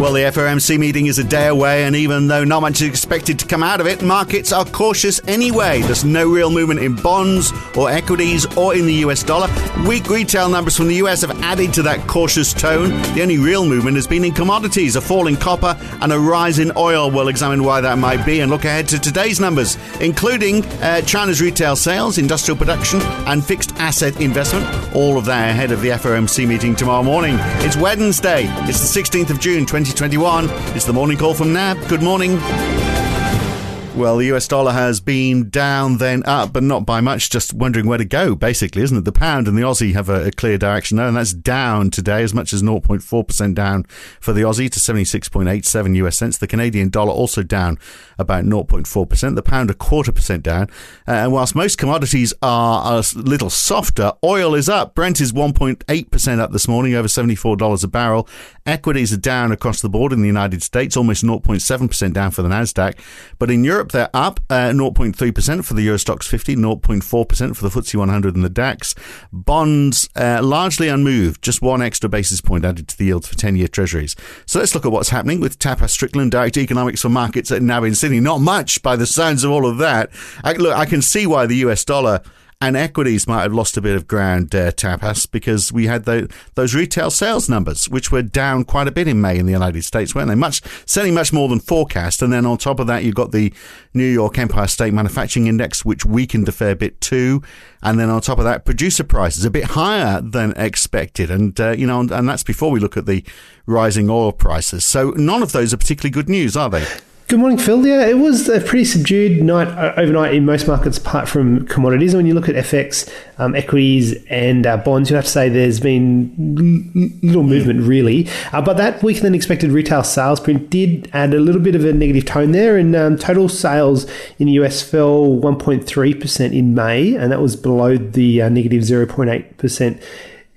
Well, the FOMC meeting is a day away, and even though not much is expected to come out of it, markets are cautious anyway. There's no real movement in bonds or equities or in the US dollar. Weak retail numbers from the US have added to that cautious tone. The only real movement has been in commodities, a fall in copper and a rise in oil. We'll examine why that might be and look ahead to today's numbers, including uh, China's retail sales, industrial production, and fixed asset investment. All of that ahead of the FOMC meeting tomorrow morning. It's Wednesday. It's the 16th of June, 2020. 2021. It's the morning call from NAB. Good morning. Well, the US dollar has been down, then up, but not by much, just wondering where to go, basically, isn't it? The pound and the Aussie have a, a clear direction there, and that's down today as much as 0.4% down for the Aussie to 76.87 US cents. The Canadian dollar also down about 0.4%. The pound a quarter percent down. Uh, and whilst most commodities are a little softer, oil is up. Brent is 1.8% up this morning, over $74 a barrel. Equities are down across the board in the United States, almost 0.7% down for the Nasdaq. But in Europe, they're up uh, 0.3% for the Euro Stoxx 50, 0.4% for the FTSE 100 and the DAX. Bonds uh, largely unmoved, just one extra basis point added to the yields for 10 year treasuries. So let's look at what's happening with Tapas Strickland, Director Economics for Markets at NAB in Sydney. Not much by the sounds of all of that. I, look, I can see why the US dollar and equities might have lost a bit of ground, uh, Tapas, because we had the, those retail sales numbers, which were down quite a bit in May in the United States, weren't they? Much, certainly much more than forecast. And then on top of that, you've got the New York Empire State Manufacturing Index, which weakened a fair bit too. And then on top of that, producer prices a bit higher than expected. And, uh, you know, and that's before we look at the rising oil prices. So none of those are particularly good news, are they? Good morning, Phil. Yeah, it was a pretty subdued night uh, overnight in most markets, apart from commodities. And when you look at FX, um, equities, and uh, bonds, you have to say there's been little movement really. Uh, but that weaker than expected retail sales print did add a little bit of a negative tone there. And um, total sales in the US fell 1.3% in May, and that was below the uh, negative 0.8%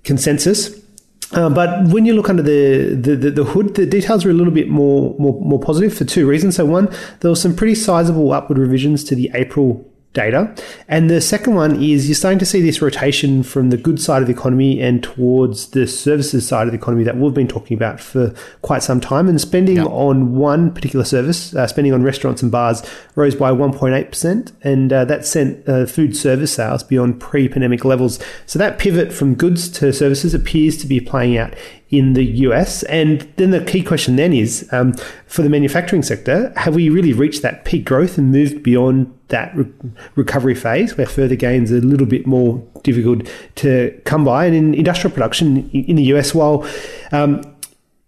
consensus. Uh, but when you look under the, the, the, the, hood, the details are a little bit more, more, more positive for two reasons. So, one, there were some pretty sizable upward revisions to the April data. And the second one is you're starting to see this rotation from the good side of the economy and towards the services side of the economy that we've been talking about for quite some time. And spending yep. on one particular service, uh, spending on restaurants and bars, rose by 1.8%. And uh, that sent uh, food service sales beyond pre pandemic levels. So that pivot from goods to services appears to be playing out in the US. And then the key question then is um, for the manufacturing sector, have we really reached that peak growth and moved beyond that re- recovery phase where further gains are a little bit more difficult to come by? And in industrial production in the US, while um,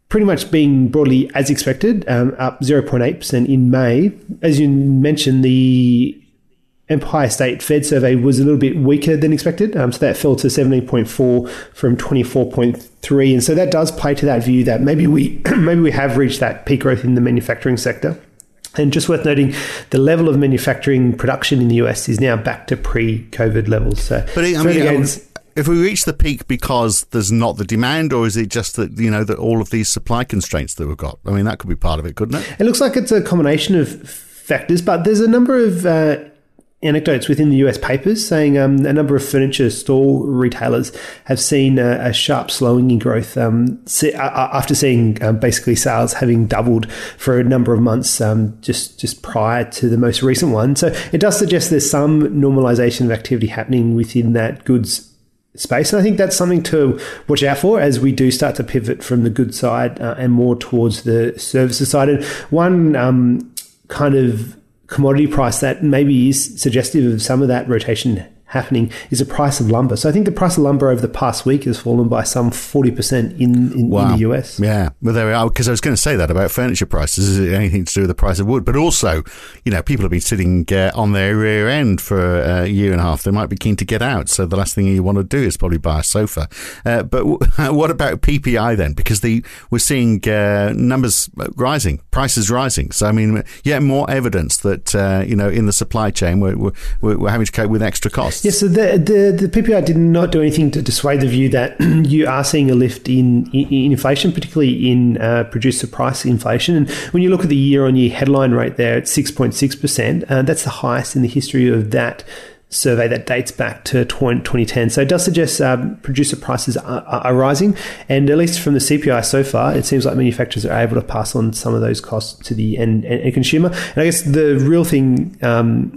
pretty much being broadly as expected, um, up 0.8% in May, as you mentioned, the Empire State Fed survey was a little bit weaker than expected. Um, so that fell to 17.4 from 24.3. And so that does play to that view that maybe we maybe we have reached that peak growth in the manufacturing sector. And just worth noting, the level of manufacturing production in the US is now back to pre-COVID levels. So, but I mean, gains, if we reach the peak because there's not the demand, or is it just that you know that all of these supply constraints that we've got? I mean, that could be part of it, couldn't it? It looks like it's a combination of factors, but there's a number of uh, anecdotes within the US papers saying um, a number of furniture store retailers have seen a, a sharp slowing in growth um, after seeing um, basically sales having doubled for a number of months um, just just prior to the most recent one. So it does suggest there's some normalization of activity happening within that goods space. And I think that's something to watch out for as we do start to pivot from the good side uh, and more towards the services side. And one um, kind of commodity price that maybe is suggestive of some of that rotation happening is the price of lumber. So I think the price of lumber over the past week has fallen by some 40% in, in, wow. in the US. Yeah, well, there we are. Because I was going to say that about furniture prices. Is it anything to do with the price of wood? But also, you know, people have been sitting uh, on their rear end for a year and a half. They might be keen to get out. So the last thing you want to do is probably buy a sofa. Uh, but w- what about PPI then? Because the we're seeing uh, numbers rising, prices rising. So, I mean, yet more evidence that, uh, you know, in the supply chain, we're, we're, we're having to cope with extra costs Yes, so the, the, the PPI did not do anything to dissuade the view that you are seeing a lift in, in, in inflation, particularly in uh, producer price inflation. And when you look at the year on year headline rate there at 6.6%, uh, that's the highest in the history of that survey that dates back to 2010. So it does suggest um, producer prices are, are, rising, and at least from the CPI so far, it seems like manufacturers are able to pass on some of those costs to the end, end consumer. And I guess the real thing, um,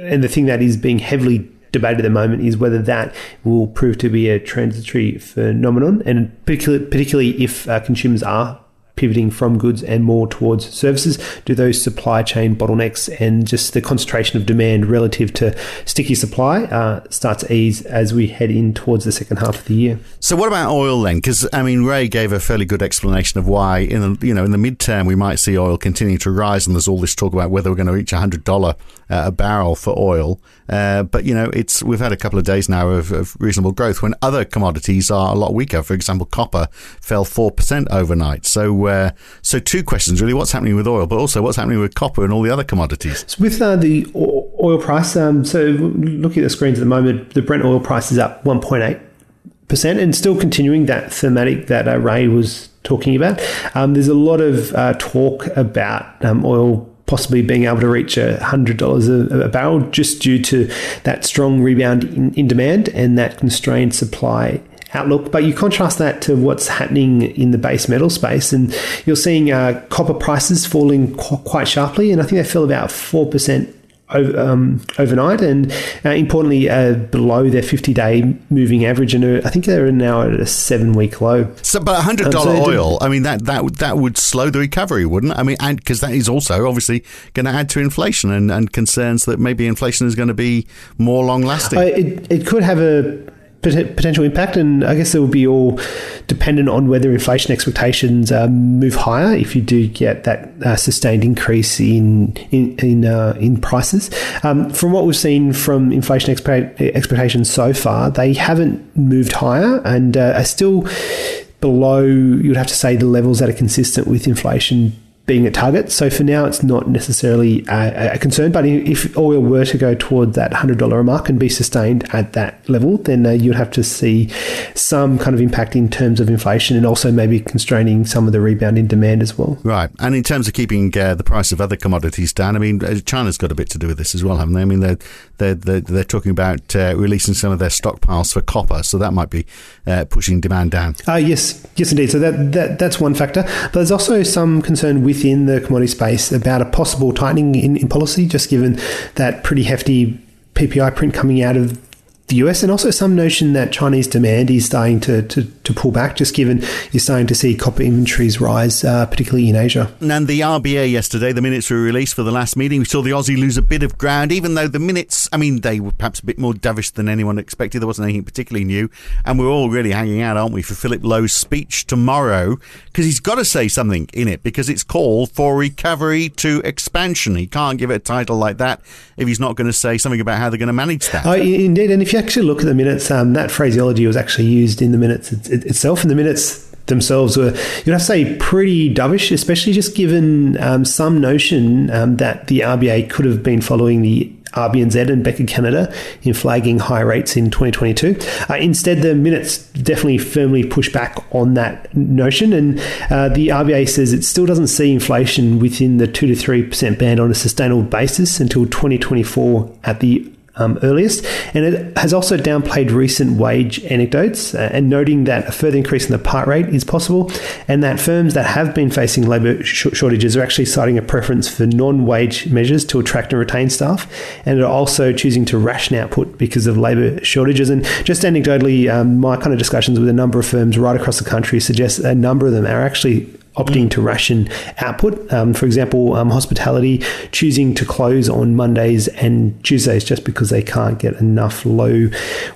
and the thing that is being heavily debated at the moment is whether that will prove to be a transitory phenomenon, and particularly, particularly if uh, consumers are pivoting from goods and more towards services? Do those supply chain bottlenecks and just the concentration of demand relative to sticky supply uh, start to ease as we head in towards the second half of the year? So, what about oil then? Because I mean, Ray gave a fairly good explanation of why in the, you know in the midterm we might see oil continue to rise, and there's all this talk about whether we're going to reach hundred dollar uh, a barrel for oil. Uh, but you know, it's we've had a couple of days now of, of reasonable growth when other commodities are a lot weaker. For example, copper fell four percent overnight. So uh, so two questions really: what's happening with oil, but also what's happening with copper and all the other commodities? So with uh, the oil price, um, so looking at the screens at the moment, the Brent oil price is up one point eight percent, and still continuing that thematic that uh, Ray was talking about. Um, there's a lot of uh, talk about um, oil possibly being able to reach $100 a, a barrel just due to that strong rebound in, in demand and that constrained supply outlook. But you contrast that to what's happening in the base metal space, and you're seeing uh, copper prices falling qu- quite sharply, and I think they fell about four percent over, um, overnight, and uh, importantly, uh, below their 50 day moving average. And uh, I think they're now at a seven week low. So, but $100 um, so oil, I mean, that, that, that would slow the recovery, wouldn't it? I mean, and because that is also obviously going to add to inflation and, and concerns that maybe inflation is going to be more long lasting. Uh, it, it could have a potential impact, and I guess it will be all dependent on whether inflation expectations uh, move higher. If you do get that uh, sustained increase in in in, uh, in prices, um, from what we've seen from inflation expectations so far, they haven't moved higher and uh, are still below. You'd have to say the levels that are consistent with inflation being a target. So for now, it's not necessarily a, a, concern. But if oil were to go toward that $100 mark and be sustained at that level, then uh, you'd have to see some kind of impact in terms of inflation and also maybe constraining some of the rebound in demand as well. Right. And in terms of keeping uh, the price of other commodities down, I mean, uh, China's got a bit to do with this as well, haven't they? I mean, they're, they're, they're, they're talking about uh, releasing some of their stockpiles for copper. So that might be uh, pushing demand down. Uh, yes. Yes, indeed. So that, that that's one factor. But there's also some concern with within the commodity space about a possible tightening in, in policy, just given that pretty hefty PPI print coming out of the US, and also some notion that Chinese demand is starting to, to, to pull back, just given you're starting to see copper inventories rise, uh, particularly in Asia. And the RBA yesterday, the minutes were released for the last meeting. We saw the Aussie lose a bit of ground, even though the minutes, I mean, they were perhaps a bit more dovish than anyone expected. There wasn't anything particularly new. And we're all really hanging out, aren't we, for Philip Lowe's speech tomorrow, because he's got to say something in it, because it's called for recovery to expansion. He can't give it a title like that if he's not going to say something about how they're going to manage that. Oh, indeed. And if you actually look at the minutes, um, that phraseology was actually used in the minutes it, it, itself. And the minutes themselves were, you'd have to say, pretty dovish, especially just given um, some notion um, that the RBA could have been following the RBNZ and of Canada in flagging high rates in 2022. Uh, instead, the minutes definitely firmly push back on that notion, and uh, the RBA says it still doesn't see inflation within the two to three percent band on a sustainable basis until 2024 at the um, earliest. And it has also downplayed recent wage anecdotes uh, and noting that a further increase in the part rate is possible and that firms that have been facing labour sh- shortages are actually citing a preference for non wage measures to attract and retain staff and are also choosing to ration output because of labour shortages. And just anecdotally, um, my kind of discussions with a number of firms right across the country suggest a number of them are actually opting to ration output. Um, for example, um, hospitality choosing to close on Mondays and Tuesdays just because they can't get enough low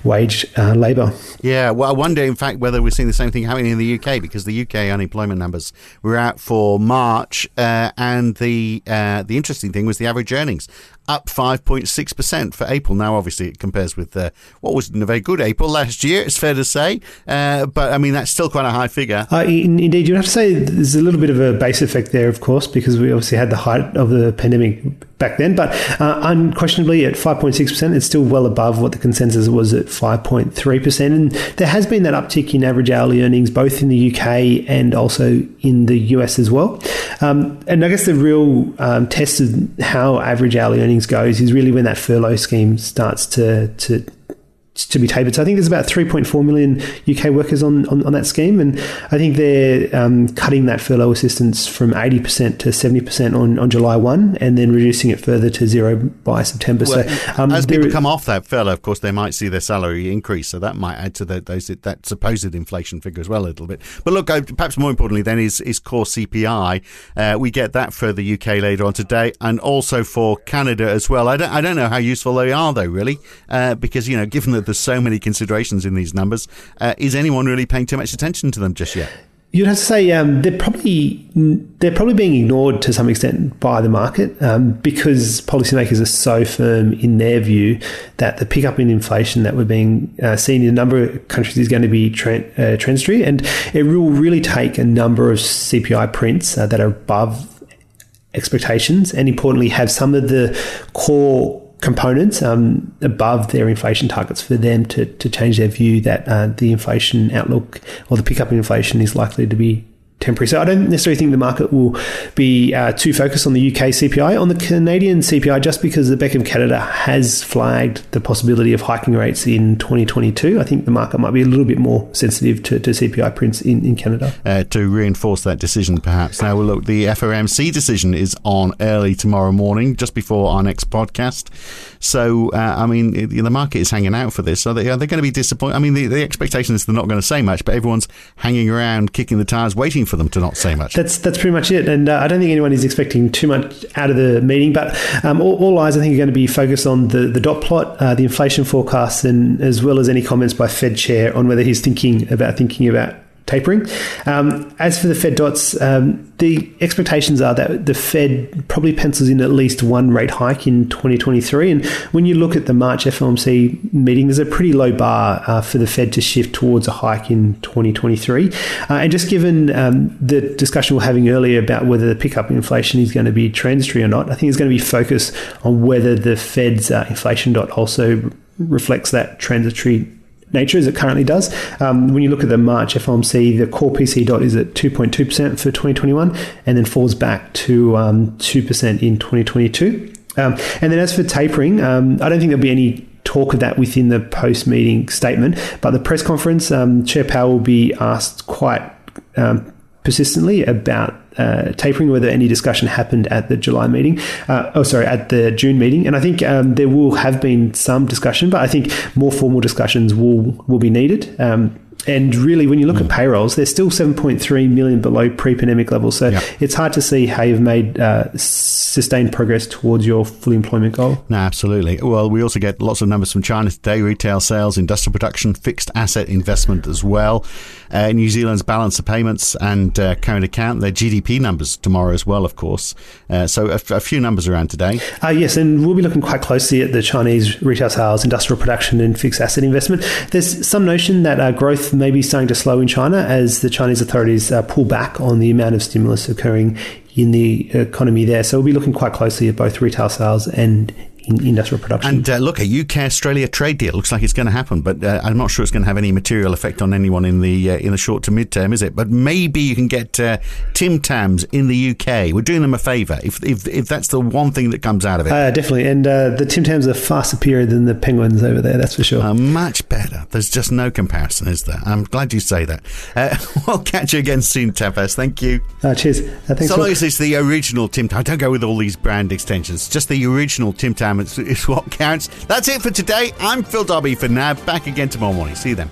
wage uh, labour. Yeah, well, I wonder, in fact, whether we're seeing the same thing happening in the UK because the UK unemployment numbers were out for March, uh, and the uh, the interesting thing was the average earnings up 5.6% for April. Now, obviously, it compares with uh, what was a very good April last year, it's fair to say. Uh, but, I mean, that's still quite a high figure. Uh, indeed, you'd have to say there's a little bit of a base effect there, of course, because we obviously had the height of the pandemic back then. But uh, unquestionably, at 5.6%, it's still well above what the consensus was at 5.3%. And there has been that uptick in average hourly earnings, both in the UK and also in the US as well. Um, and I guess the real um, test of how average hourly earnings goes is really when that furlough scheme starts to, to to be tapered. So I think there's about 3.4 million UK workers on, on, on that scheme, and I think they're um, cutting that furlough assistance from 80% to 70% on, on July 1, and then reducing it further to zero by September. Well, so um, as people come off that furlough, of course, they might see their salary increase, so that might add to the, those that supposed inflation figure as well a little bit. But look, uh, perhaps more importantly, then is is core CPI. Uh, we get that for the UK later on today, and also for Canada as well. I don't I don't know how useful they are though, really, uh, because you know, given that there's so many considerations in these numbers. Uh, is anyone really paying too much attention to them just yet? You'd have to say um, they're probably they're probably being ignored to some extent by the market um, because policymakers are so firm in their view that the pickup in inflation that we're being uh, seen in a number of countries is going to be uh, transitory, and it will really take a number of CPI prints uh, that are above expectations, and importantly, have some of the core components um, above their inflation targets for them to, to change their view that uh, the inflation outlook or the pickup in inflation is likely to be temporary. So I don't necessarily think the market will be uh, too focused on the UK CPI. On the Canadian CPI, just because the Bank of Canada has flagged the possibility of hiking rates in 2022, I think the market might be a little bit more sensitive to, to CPI prints in, in Canada. Uh, to reinforce that decision, perhaps. Now, we'll look, the FOMC decision is on early tomorrow morning, just before our next podcast. So, uh, I mean, the market is hanging out for this. So, they, are they going to be disappointed? I mean, the, the expectation is they're not going to say much, but everyone's hanging around, kicking the tires, waiting for them to not say much. That's that's pretty much it. And uh, I don't think anyone is expecting too much out of the meeting. But um, all, all, eyes, I think, are going to be focused on the, the dot plot, uh, the inflation forecasts, and as well as any comments by Fed Chair on whether he's thinking about thinking about tapering. Um, as for the Fed dots, um, the expectations are that the Fed probably pencils in at least one rate hike in 2023. And when you look at the March FOMC meeting, there's a pretty low bar uh, for the Fed to shift towards a hike in 2023. Uh, and just given um, the discussion we are having earlier about whether the pickup in inflation is going to be transitory or not, I think it's going to be focused on whether the Fed's uh, inflation dot also reflects that transitory nature as it currently does. Um, when you look at the March FOMC, the core PCE dot is at 2.2% for 2021 and then falls back to um, 2% in 2022. Um, and then as for tapering, um, I don't think there'll be any talk of that within the post meeting statement, but the press conference, um, Chair Powell will be asked quite um, persistently about uh, tapering, whether any discussion happened at the July meeting. Uh, oh, sorry, at the June meeting. And I think um, there will have been some discussion, but I think more formal discussions will will be needed. Um, and really, when you look mm. at payrolls, they're still 7.3 million below pre-pandemic levels. So it's hard to see how you've made uh, sustained progress towards your full employment goal. No, absolutely. Well, we also get lots of numbers from China today: retail sales, industrial production, fixed asset investment as well. Uh, New Zealand's balance of payments and uh, current account, their GDP numbers tomorrow as well, of course. Uh, so a, a, few numbers around today. Uh, yes, and we'll be looking quite closely at the Chinese retail sales, industrial production, and fixed asset investment. There's some notion that uh, growth may be starting to slow in China as the Chinese authorities uh, pull back on the amount of stimulus occurring in the economy there. So we'll be looking quite closely at both retail sales and in industrial production. And uh, look, a UK Australia trade deal looks like it's going to happen, but uh, I'm not sure it's going to have any material effect on anyone in the uh, in the short to mid term, is it? But maybe you can get uh, Tim Tams in the UK. We're doing them a favour if, if if that's the one thing that comes out of it. Uh, definitely, and uh, the Tim Tams are far superior than the Penguins over there. That's for sure. much better. There's just no comparison, is there? I'm glad you say that. we'll catch you again soon, Tapas. Thank you. cheers. thanks so long as it's the original Tim Tam. Don't go with all these brand extensions. Just the original Tim Tam is what counts. That's it for today. I'm Phil Dobbie for now. Back again tomorrow morning. See you then.